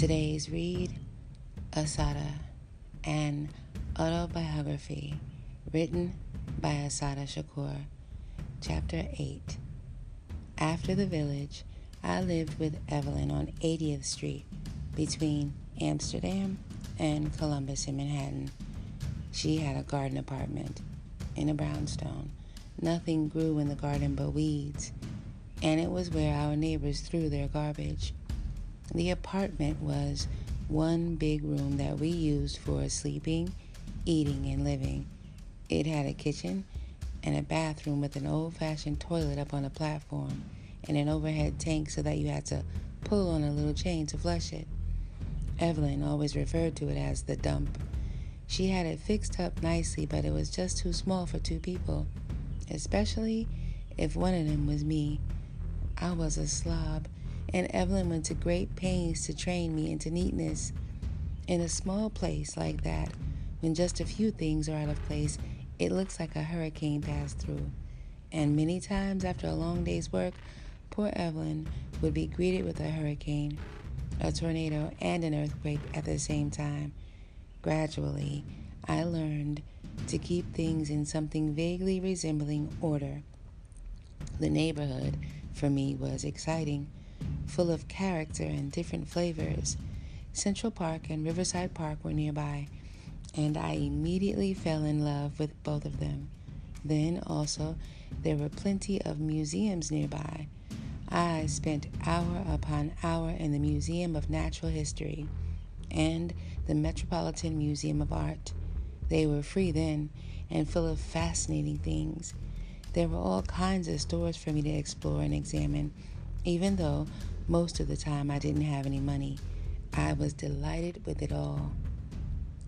Today's read Assata, an autobiography written by Assata Shakur. Chapter 8 After the village, I lived with Evelyn on 80th Street between Amsterdam and Columbus in Manhattan. She had a garden apartment in a brownstone. Nothing grew in the garden but weeds, and it was where our neighbors threw their garbage. The apartment was one big room that we used for sleeping, eating, and living. It had a kitchen and a bathroom with an old fashioned toilet up on a platform and an overhead tank so that you had to pull on a little chain to flush it. Evelyn always referred to it as the dump. She had it fixed up nicely, but it was just too small for two people, especially if one of them was me. I was a slob, and Evelyn went to great pains to train me into neatness. In a small place like that, when just a few things are out of place, it looks like a hurricane passed through. And many times after a long day's work, poor Evelyn would be greeted with a hurricane a tornado, and an earthquake at the same time. Gradually, I learned to keep things in something vaguely resembling order. The neighborhood, for me, was exciting, full of character and different flavors. Central Park and Riverside Park were nearby, and I immediately fell in love with both of them. Then, also, there were plenty of museums nearby I spent hour upon hour in the Museum of Natural History and the Metropolitan Museum of Art. They were free then and full of fascinating things. There were all kinds of stores for me to explore and examine, even though most of the time I didn't have any money. I was delighted with it all.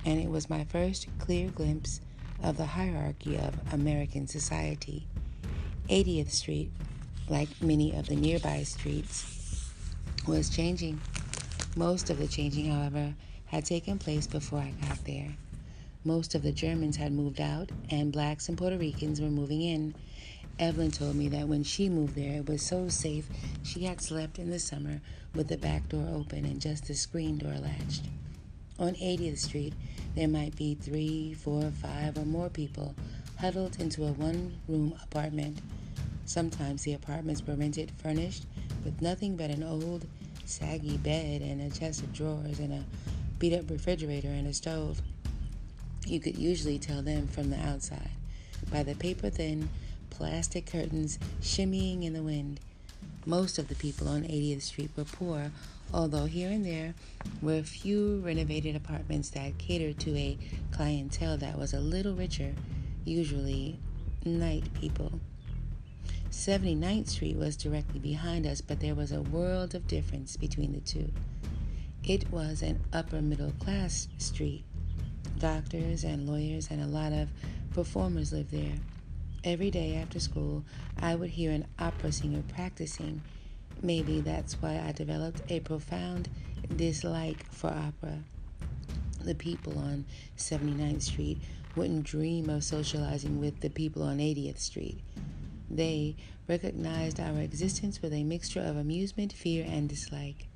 And it was my first clear glimpse of the hierarchy of American society. 80th Street like many of the nearby streets, was changing. Most of the changing, however, had taken place before I got there. Most of the Germans had moved out, and blacks and Puerto Ricans were moving in. Evelyn told me that when she moved there, it was so safe she had slept in the summer with the back door open and just the screen door latched. On 80th Street, there might be three, four, five, or more people huddled into a one room apartment Sometimes the apartments were rented furnished with nothing but an old, saggy bed and a chest of drawers and a beat up refrigerator and a stove. You could usually tell them from the outside by the paper thin plastic curtains shimmying in the wind. Most of the people on 80th Street were poor, although here and there were a few renovated apartments that catered to a clientele that was a little richer, usually night people. 79th Street was directly behind us, but there was a world of difference between the two. It was an upper middle class street. Doctors and lawyers and a lot of performers lived there. Every day after school, I would hear an opera singer practicing. Maybe that's why I developed a profound dislike for opera. The people on 79th Street wouldn't dream of socializing with the people on 80th Street. They recognized our existence with a mixture of amusement, fear, and dislike.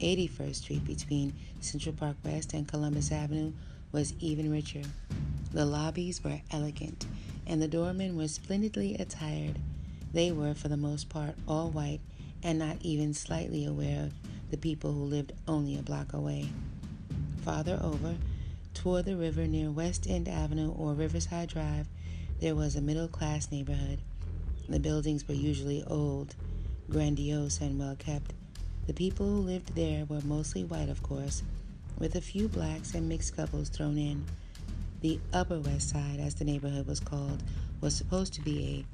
81st Street between Central Park West and Columbus Avenue was even richer. The lobbies were elegant, and the doormen were splendidly attired. They were, for the most part, all white and not even slightly aware of the people who lived only a block away. Farther over, toward the river near West End Avenue or Riverside Drive, there was a middle class neighborhood. The buildings were usually old, grandiose, and well kept. The people who lived there were mostly white, of course, with a few blacks and mixed couples thrown in. The Upper West Side, as the neighborhood was called, was supposed to be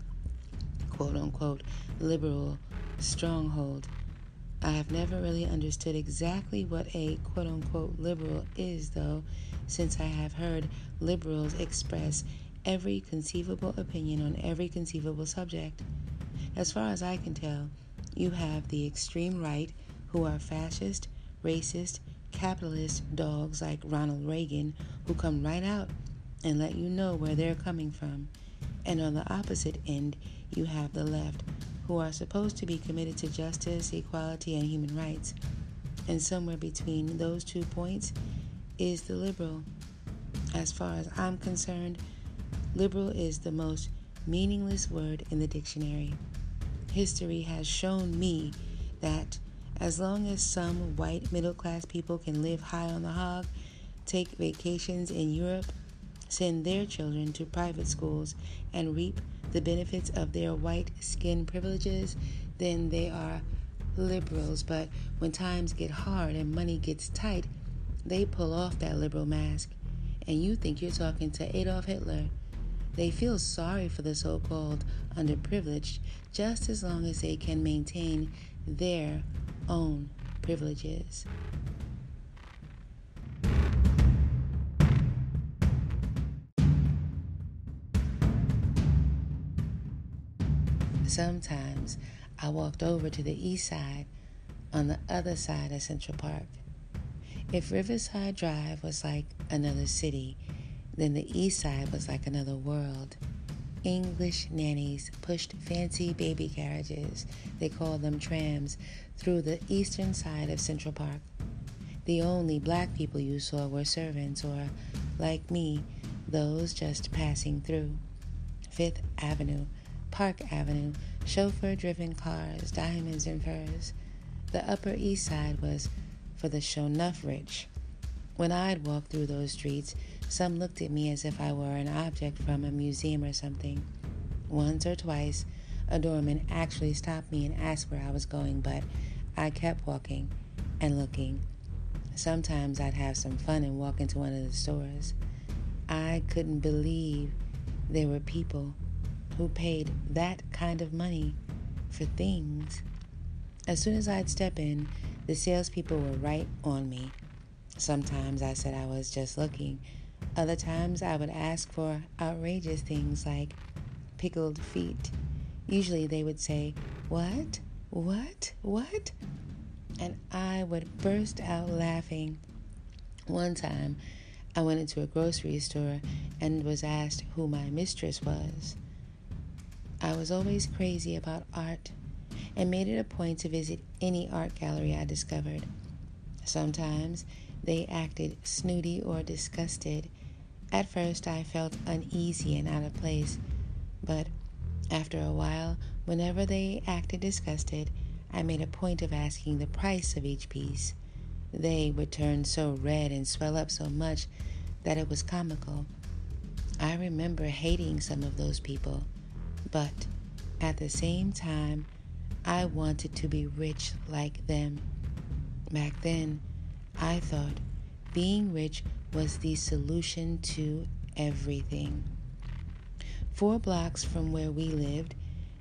a quote unquote liberal stronghold. I have never really understood exactly what a quote unquote liberal is, though, since I have heard liberals express every conceivable opinion on every conceivable subject. As far as I can tell, you have the extreme right who are fascist, racist, capitalist dogs like Ronald Reagan who come right out and let you know where they're coming from. And on the opposite end, you have the left who are supposed to be committed to justice, equality, and human rights. And somewhere between those two points is the liberal. As far as I'm concerned, liberal is the most meaningless word in the dictionary. History has shown me that as long as some white middle class people can live high on the hog, take vacations in Europe, send their children to private schools, and reap the benefits of their white skin privileges, then they are liberals. But when times get hard and money gets tight, they pull off that liberal mask. And you think you're talking to Adolf Hitler. They feel sorry for the so called underprivileged just as long as they can maintain their own privileges. Sometimes I walked over to the east side on the other side of Central Park. If Riverside Drive was like another city, then the east side was like another world. English nannies pushed fancy baby carriages, they called them trams, through the eastern side of Central Park. The only black people you saw were servants, or, like me, those just passing through. Fifth Avenue, Park Avenue, chauffeur driven cars, diamonds and furs. The Upper East Side was for the show rich. When I'd walk through those streets, some looked at me as if I were an object from a museum or something. Once or twice, a doorman actually stopped me and asked where I was going, but I kept walking and looking. Sometimes I'd have some fun and walk into one of the stores. I couldn't believe there were people who paid that kind of money for things. As soon as I'd step in, the salespeople were right on me. Sometimes I said I was just looking. Other times I would ask for outrageous things like pickled feet. Usually they would say, What? What? What? And I would burst out laughing. One time I went into a grocery store and was asked who my mistress was. I was always crazy about art and made it a point to visit any art gallery I discovered. Sometimes they acted snooty or disgusted. At first, I felt uneasy and out of place, but after a while, whenever they acted disgusted, I made a point of asking the price of each piece. They would turn so red and swell up so much that it was comical. I remember hating some of those people, but at the same time, I wanted to be rich like them. Back then, I thought being rich was the solution to everything. Four blocks from where we lived,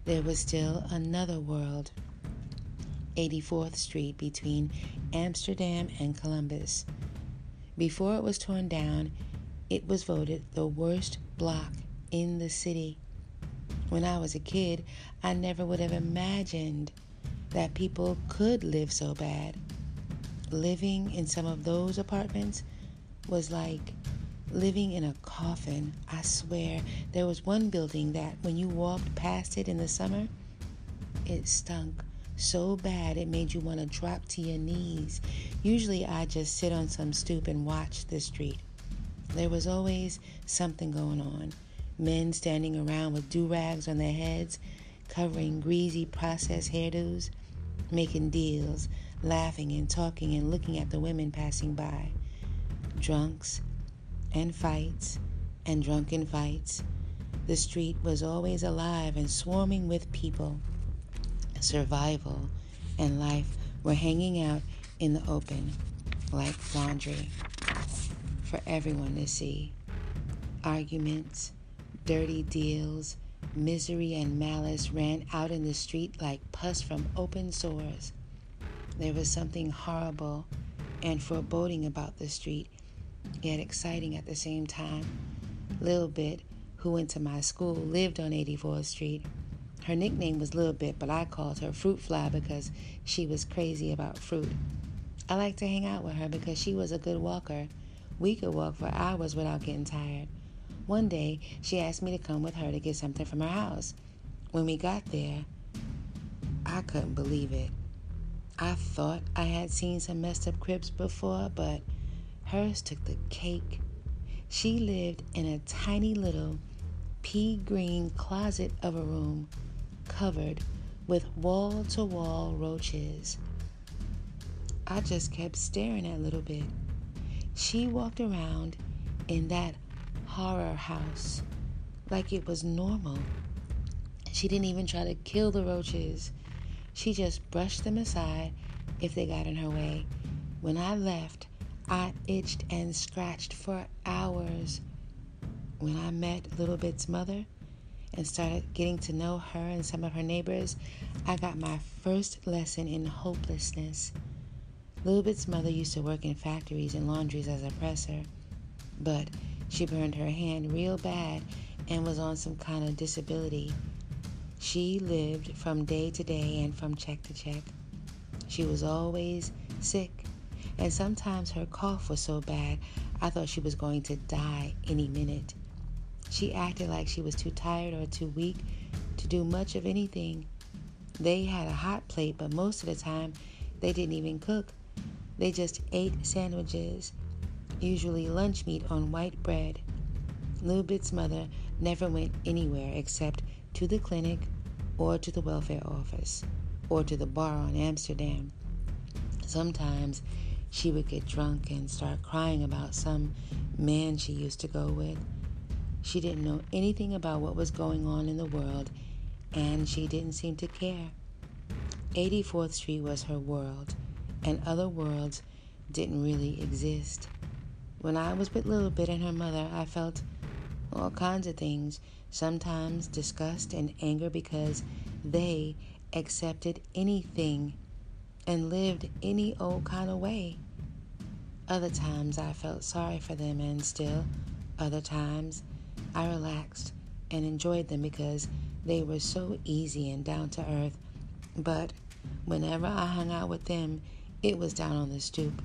there was still another world 84th Street between Amsterdam and Columbus. Before it was torn down, it was voted the worst block in the city. When I was a kid, I never would have imagined that people could live so bad living in some of those apartments was like living in a coffin. I swear, there was one building that when you walked past it in the summer, it stunk so bad it made you want to drop to your knees. Usually, I just sit on some stoop and watch the street. There was always something going on. Men standing around with do rags on their heads, covering greasy processed hairdos, making deals, laughing and talking and looking at the women passing by. Drunks and fights and drunken fights. The street was always alive and swarming with people. Survival and life were hanging out in the open like laundry for everyone to see. Arguments, dirty deals, misery, and malice ran out in the street like pus from open sores. There was something horrible and foreboding about the street, yet exciting at the same time. Lil Bit, who went to my school, lived on 84th Street. Her nickname was Lil Bit, but I called her Fruit Fly because she was crazy about fruit. I liked to hang out with her because she was a good walker. We could walk for hours without getting tired. One day, she asked me to come with her to get something from her house. When we got there, I couldn't believe it. I thought I had seen some messed up cribs before, but hers took the cake. She lived in a tiny little pea green closet of a room covered with wall to wall roaches. I just kept staring at Little Bit. She walked around in that horror house like it was normal. She didn't even try to kill the roaches. She just brushed them aside if they got in her way. When I left, I itched and scratched for hours. When I met Little Bit's mother and started getting to know her and some of her neighbors, I got my first lesson in hopelessness. Little Bit's mother used to work in factories and laundries as a presser, but she burned her hand real bad and was on some kind of disability. She lived from day to day and from check to check. She was always sick, and sometimes her cough was so bad I thought she was going to die any minute. She acted like she was too tired or too weak to do much of anything. They had a hot plate, but most of the time they didn't even cook. They just ate sandwiches, usually lunch meat on white bread. Lil Bit's mother never went anywhere except to the clinic or to the welfare office or to the bar on Amsterdam. Sometimes she would get drunk and start crying about some man she used to go with. She didn't know anything about what was going on in the world, and she didn't seem to care. 84th Street was her world, and other worlds didn't really exist. When I was with Little Bit and her mother, I felt all kinds of things, sometimes disgust and anger because they accepted anything and lived any old kind of way. Other times I felt sorry for them, and still other times I relaxed and enjoyed them because they were so easy and down to earth. But whenever I hung out with them, it was down on the stoop.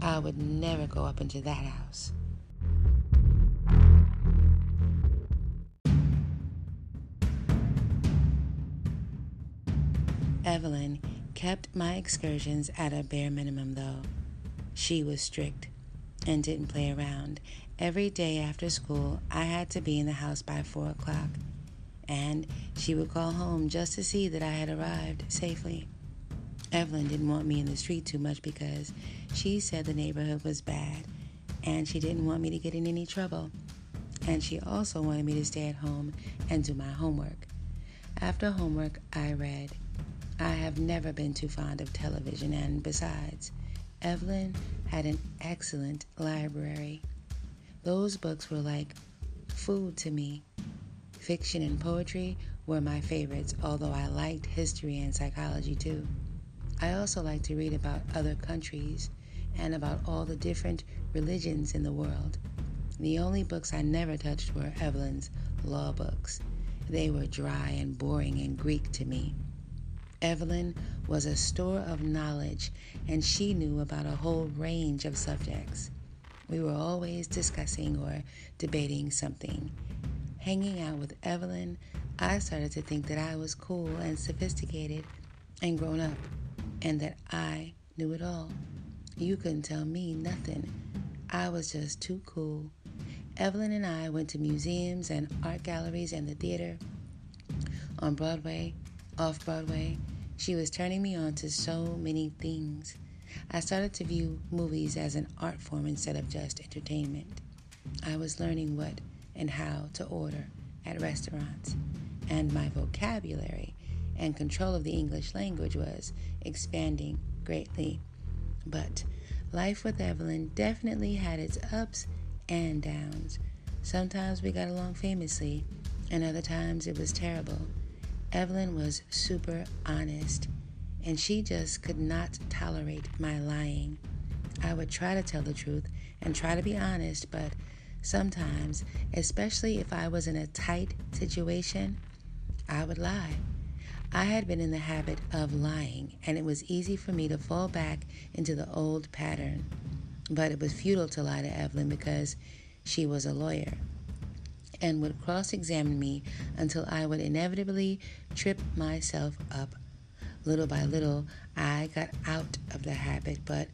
I would never go up into that house. Kept my excursions at a bare minimum, though. She was strict and didn't play around. Every day after school, I had to be in the house by four o'clock, and she would call home just to see that I had arrived safely. Evelyn didn't want me in the street too much because she said the neighborhood was bad and she didn't want me to get in any trouble. And she also wanted me to stay at home and do my homework. After homework, I read. I have never been too fond of television, and besides, Evelyn had an excellent library. Those books were like food to me. Fiction and poetry were my favorites, although I liked history and psychology too. I also like to read about other countries and about all the different religions in the world. The only books I never touched were Evelyn's law books. They were dry and boring and Greek to me. Evelyn was a store of knowledge, and she knew about a whole range of subjects. We were always discussing or debating something. Hanging out with Evelyn, I started to think that I was cool and sophisticated and grown up and that I knew it all. You couldn't tell me nothing. I was just too cool. Evelyn and I went to museums and art galleries and the theater. On Broadway, off Broadway, she was turning me on to so many things. I started to view movies as an art form instead of just entertainment. I was learning what and how to order at restaurants, and my vocabulary and control of the English language was expanding greatly. But life with Evelyn definitely had its ups and downs. Sometimes we got along famously, and other times it was terrible. Evelyn was super honest, and she just could not tolerate my lying. I would try to tell the truth and try to be honest, but sometimes, especially if I was in a tight situation, I would lie. I had been in the habit of lying, and it was easy for me to fall back into the old pattern. But it was futile to lie to Evelyn because she was a lawyer and would cross examine me until I would inevitably trip myself up. Little by little, I got out of the habit, but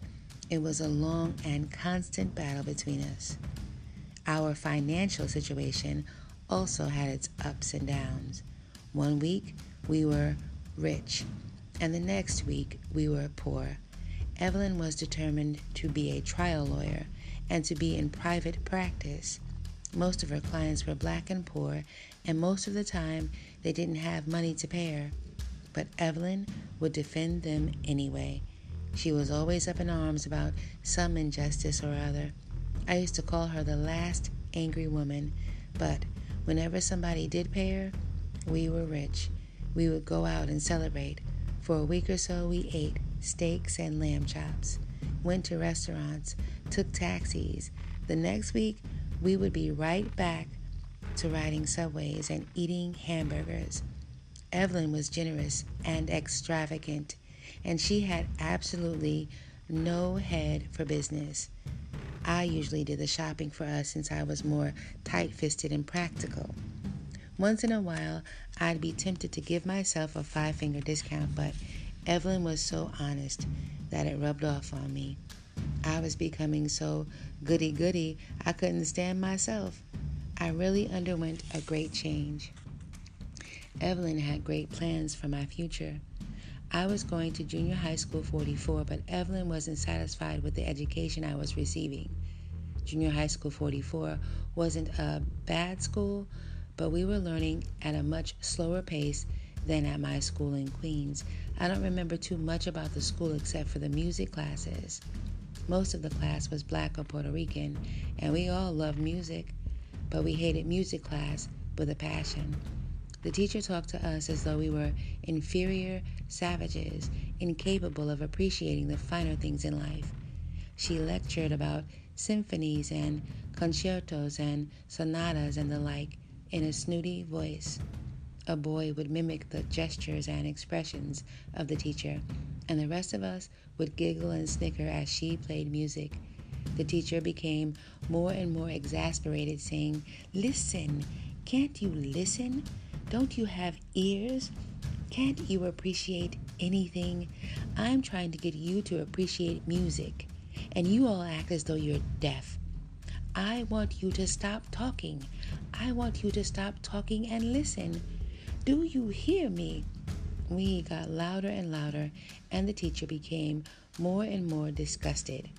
it was a long and constant battle between us. Our financial situation also had its ups and downs. One week, we were rich, and the next week, we were poor. Evelyn was determined to be a trial lawyer and to be in private practice. Most of her clients were black and poor, and most of the time they didn't have money to pay her. But Evelyn would defend them anyway. She was always up in arms about some injustice or other. I used to call her the last angry woman, but whenever somebody did pay her, we were rich. We would go out and celebrate. For a week or so, we ate steaks and lamb chops, went to restaurants, took taxis. The next week, we would be right back to riding subways and eating hamburgers. Evelyn was generous and extravagant and she had absolutely no head for business. I usually did the shopping for us since I was more tight fisted and practical. Once in a while, I'd be tempted to give myself a five finger discount, but Evelyn was so honest that it rubbed off on me. I was becoming so goody goody, I couldn't stand myself. I really underwent a great change. Evelyn had great plans for my future. I was going to junior high school 44, but Evelyn wasn't satisfied with the education I was receiving. Junior high school 44 wasn't a bad school, but we were learning at a much slower pace than at my school in Queens. I don't remember too much about the school except for the music classes. Most of the class was black or Puerto Rican, and we all loved music, but we hated music class with a passion. The teacher talked to us as though we were inferior savages, incapable of appreciating the finer things in life. She lectured about symphonies and concertos and sonatas and the like in a snooty voice. A boy would mimic the gestures and expressions of the teacher, and the rest of us would giggle and snicker as she played music. The teacher became more and more exasperated, saying, Listen, can't you listen? Don't you have ears? Can't you appreciate anything? I'm trying to get you to appreciate music, and you all act as though you're deaf. I want you to stop talking. I want you to stop talking and listen. Do you hear me? We got louder and louder, and the teacher became more and more disgusted.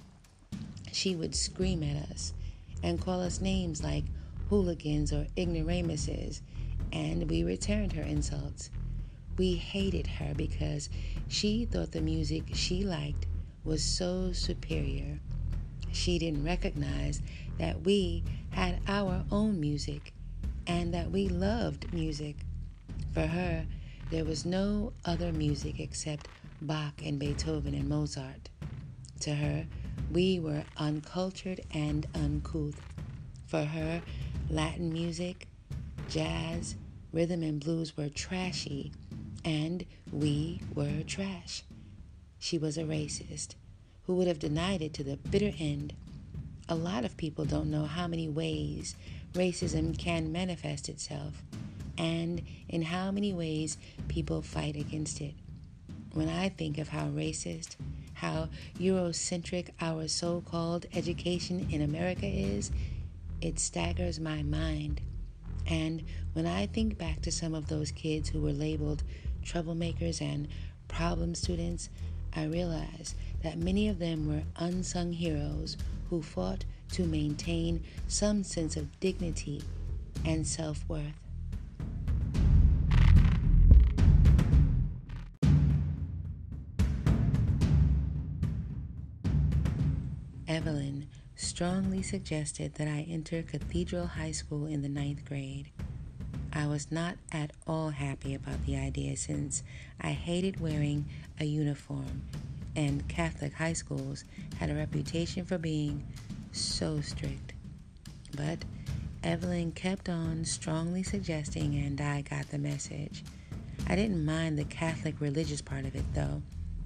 She would scream at us and call us names like hooligans or ignoramuses and we returned her insults. We hated her because she thought the music she liked was so superior. She didn't recognize that we had our own music and that we loved music. For her, there was no other music except Bach and Beethoven and Mozart. To her, we were uncultured and uncouth. For her, Latin music, jazz, rhythm, and blues were trashy, and we were trash. She was a racist who would have denied it to the bitter end. A lot of people don't know how many ways racism can manifest itself and in how many ways people fight against it. When I think of how racist, how Eurocentric our so called education in America is, it staggers my mind. And when I think back to some of those kids who were labeled troublemakers and problem students, I realize that many of them were unsung heroes who fought to maintain some sense of dignity and self worth. Evelyn strongly suggested that I enter Cathedral High School in the ninth grade. I was not at all happy about the idea since I hated wearing a uniform, and Catholic high schools had a reputation for being so strict. But Evelyn kept on strongly suggesting, and I got the message. I didn't mind the Catholic religious part of it, though,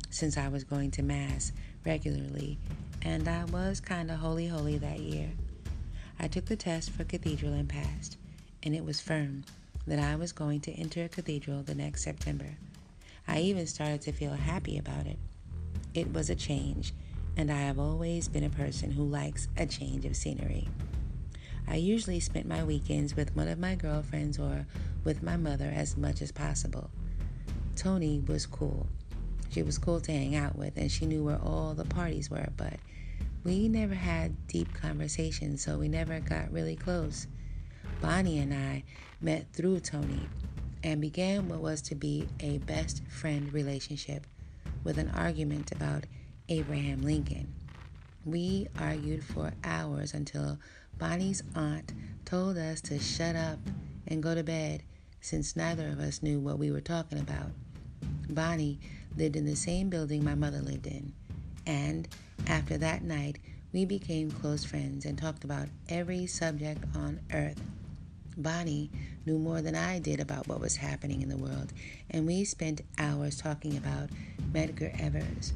since I was going to Mass regularly and I was kind of holy holy that year. I took the test for cathedral and passed, and it was firm that I was going to enter a cathedral the next September. I even started to feel happy about it. It was a change, and I have always been a person who likes a change of scenery. I usually spent my weekends with one of my girlfriends or with my mother as much as possible. Tony was cool. She was cool to hang out with, and she knew where all the parties were, but we never had deep conversations, so we never got really close. Bonnie and I met through Tony and began what was to be a best friend relationship with an argument about Abraham Lincoln. We argued for hours until Bonnie's aunt told us to shut up and go to bed since neither of us knew what we were talking about. Bonnie lived in the same building my mother lived in, and after that night, we became close friends and talked about every subject on earth. Bonnie knew more than I did about what was happening in the world, and we spent hours talking about Medgar Evers,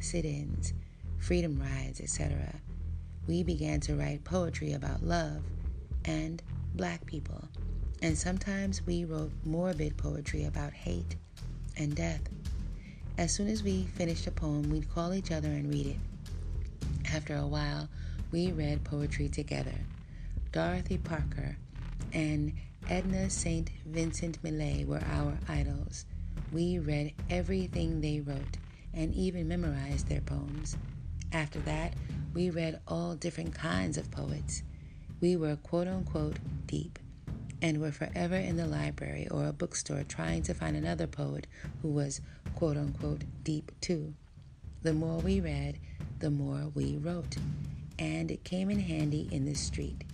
sit ins, freedom rides, etc. We began to write poetry about love and black people, and sometimes we wrote morbid poetry about hate and death. As soon as we finished a poem, we'd call each other and read it. After a while, we read poetry together. Dorothy Parker and Edna St. Vincent Millay were our idols. We read everything they wrote and even memorized their poems. After that, we read all different kinds of poets. We were quote unquote deep and were forever in the library or a bookstore trying to find another poet who was quote unquote deep too. The more we read, the more we wrote, and it came in handy in the street.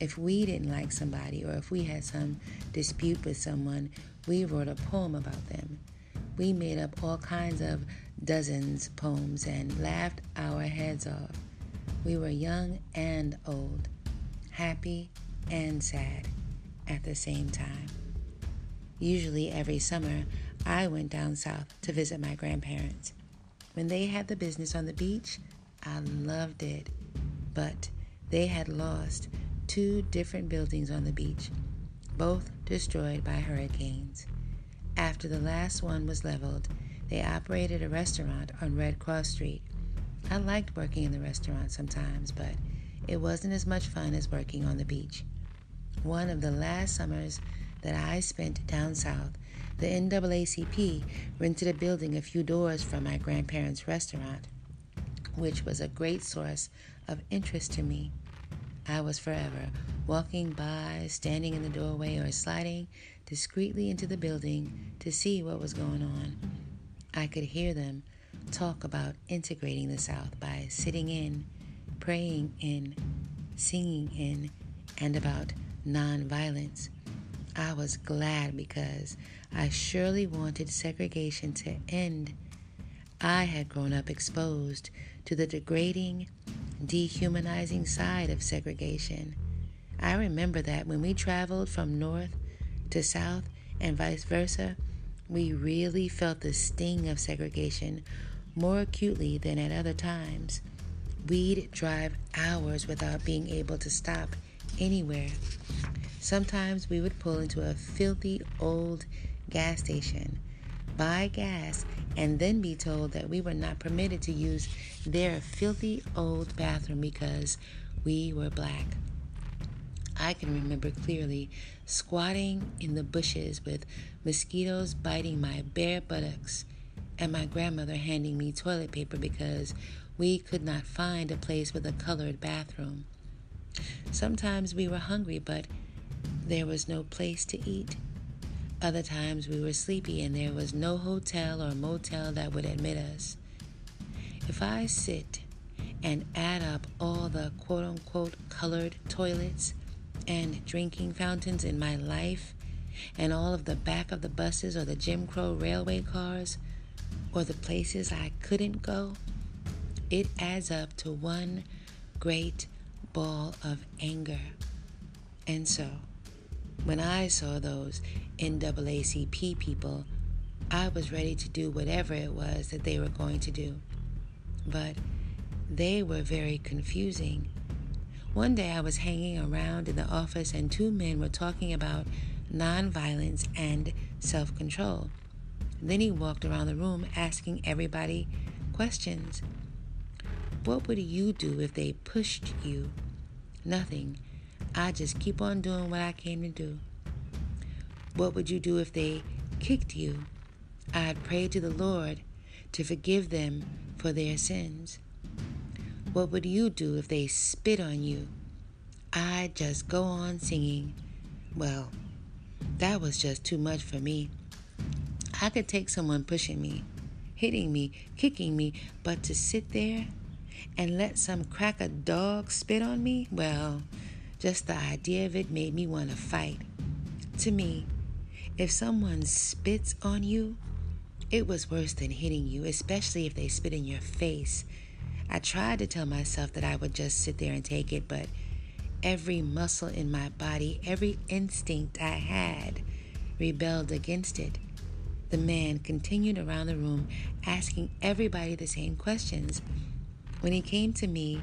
If we didn't like somebody or if we had some dispute with someone, we wrote a poem about them. We made up all kinds of dozens poems and laughed our heads off. We were young and old, happy and sad at the same time. Usually every summer, I went down south to visit my grandparents. When they had the business on the beach, I loved it. But they had lost two different buildings on the beach, both destroyed by hurricanes. After the last one was leveled, they operated a restaurant on Red Cross Street. I liked working in the restaurant sometimes, but it wasn't as much fun as working on the beach. One of the last summers that I spent down south, the NAACP rented a building a few doors from my grandparents' restaurant, which was a great source of interest to me. I was forever walking by, standing in the doorway, or sliding discreetly into the building to see what was going on. I could hear them talk about integrating the South by sitting in, praying in, singing in, and about nonviolence. I was glad because I surely wanted segregation to end. I had grown up exposed to the degrading, dehumanizing side of segregation. I remember that when we traveled from north to south and vice versa, we really felt the sting of segregation more acutely than at other times. We'd drive hours without being able to stop anywhere. Sometimes we would pull into a filthy old gas station, buy gas, and then be told that we were not permitted to use their filthy old bathroom because we were black. I can remember clearly squatting in the bushes with mosquitoes biting my bare buttocks and my grandmother handing me toilet paper because we could not find a place with a colored bathroom. Sometimes we were hungry, but there was no place to eat. Other times we were sleepy and there was no hotel or motel that would admit us. If I sit and add up all the quote unquote colored toilets and drinking fountains in my life, and all of the back of the buses or the Jim Crow railway cars, or the places I couldn't go, it adds up to one great ball of anger. And so, when I saw those NAACP people, I was ready to do whatever it was that they were going to do. But they were very confusing. One day I was hanging around in the office and two men were talking about nonviolence and self control. Then he walked around the room asking everybody questions. What would you do if they pushed you? Nothing. I just keep on doing what I came to do. What would you do if they kicked you? I'd pray to the Lord to forgive them for their sins. What would you do if they spit on you? I'd just go on singing. Well, that was just too much for me. I could take someone pushing me, hitting me, kicking me, but to sit there and let some cracker dog spit on me, well, just the idea of it made me want to fight. To me, if someone spits on you, it was worse than hitting you, especially if they spit in your face. I tried to tell myself that I would just sit there and take it, but every muscle in my body, every instinct I had, rebelled against it. The man continued around the room asking everybody the same questions. When he came to me,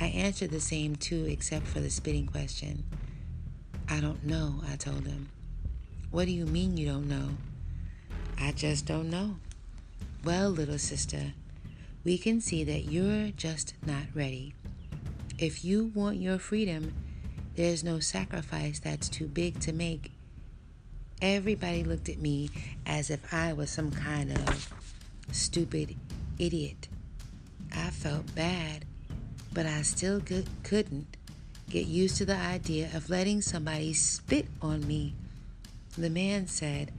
I answered the same too, except for the spitting question. I don't know, I told him. What do you mean you don't know? I just don't know. Well, little sister, we can see that you're just not ready. If you want your freedom, there's no sacrifice that's too big to make. Everybody looked at me as if I was some kind of stupid idiot. I felt bad, but I still couldn't get used to the idea of letting somebody spit on me. The man said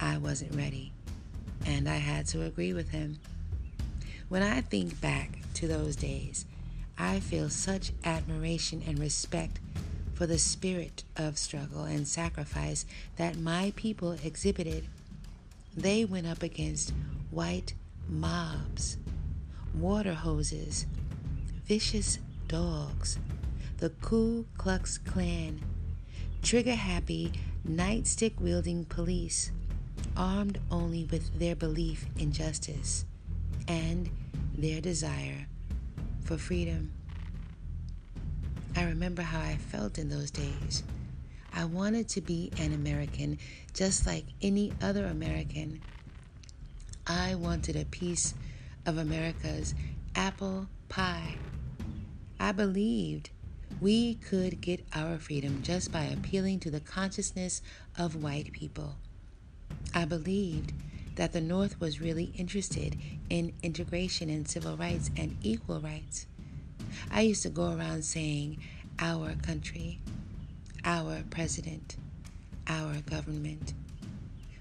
I wasn't ready, and I had to agree with him. When I think back to those days, I feel such admiration and respect for the spirit of struggle and sacrifice that my people exhibited. They went up against white mobs, water hoses, vicious dogs, the Ku Klux Klan, trigger happy, nightstick wielding police, armed only with their belief in justice and their desire for freedom. I remember how I felt in those days. I wanted to be an American just like any other American. I wanted a piece of America's apple pie. I believed we could get our freedom just by appealing to the consciousness of white people. I believed that the North was really interested in integration and civil rights and equal rights. I used to go around saying, our country, our president, our government.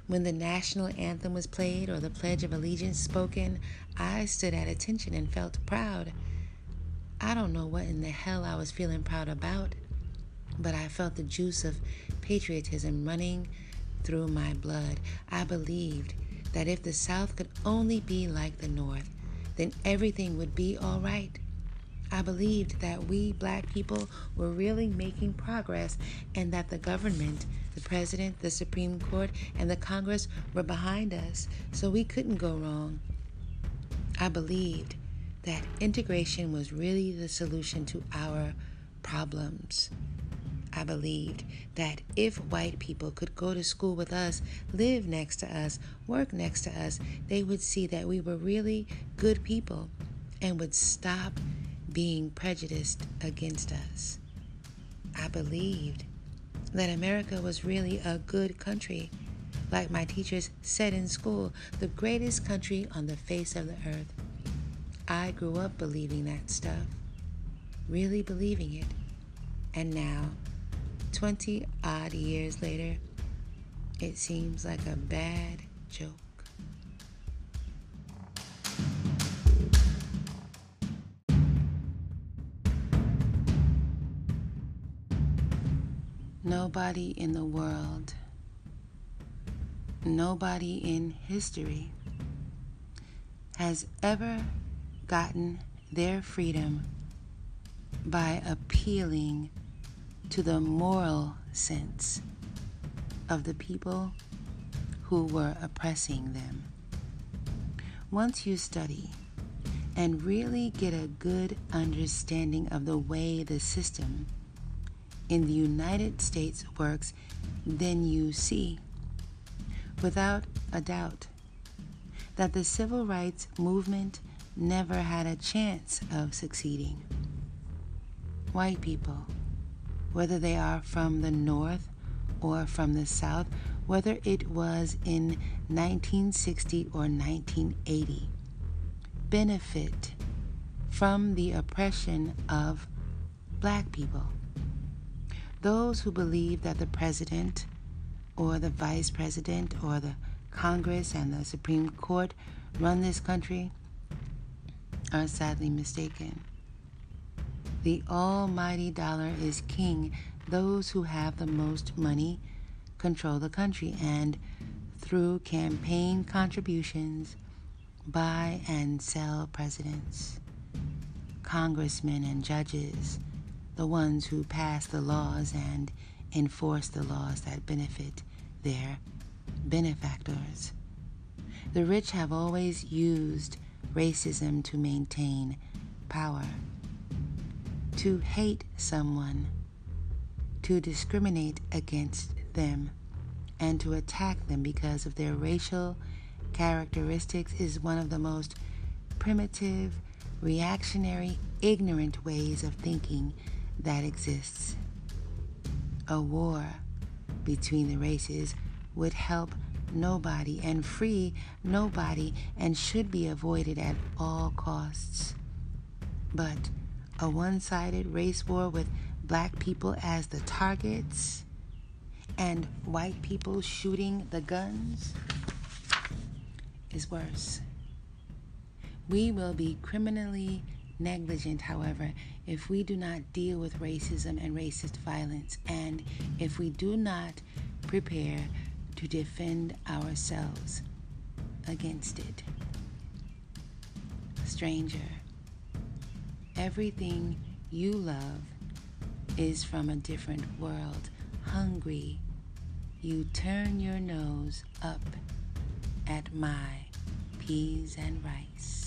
When the national anthem was played or the Pledge of Allegiance spoken, I stood at attention and felt proud. I don't know what in the hell I was feeling proud about, but I felt the juice of patriotism running through my blood. I believed that if the South could only be like the North, then everything would be all right. I believed that we black people were really making progress and that the government, the president, the Supreme Court, and the Congress were behind us, so we couldn't go wrong. I believed that integration was really the solution to our problems. I believed that if white people could go to school with us, live next to us, work next to us, they would see that we were really good people and would stop being prejudiced against us. I believed that America was really a good country. Like my teachers said in school, the greatest country on the face of the earth. I grew up believing that stuff, really believing it. And now, 20 odd years later, it seems like a bad joke. Nobody in the world, nobody in history has ever gotten their freedom by appealing to the moral sense of the people who were oppressing them. Once you study and really get a good understanding of the way the system in the United States works, then you see, without a doubt, that the civil rights movement never had a chance of succeeding. White people, whether they are from the North or from the South, whether it was in 1960 or 1980, benefit from the oppression of black people. Those who believe that the president or the vice president or the Congress and the Supreme Court run this country are sadly mistaken. The almighty dollar is king. Those who have the most money control the country, and through campaign contributions, buy and sell presidents, congressmen, and judges, the ones who pass the laws and enforce the laws that benefit their benefactors. The rich have always used racism to maintain power. To hate someone, to discriminate against them, and to attack them because of their racial characteristics is one of the most primitive, reactionary, ignorant ways of thinking that exists. A war between the races would nobody and free nobody and should be avoided at all costs. But a one sided race war with black people as the targets and white people shooting the guns is worse. We will be criminally negligent, however, if we do not deal with racism and racist violence, and if we do not prepare to defend ourselves against it. Stranger, everything you love is from a different world. Hungry, you turn your nose up at my peas and rice.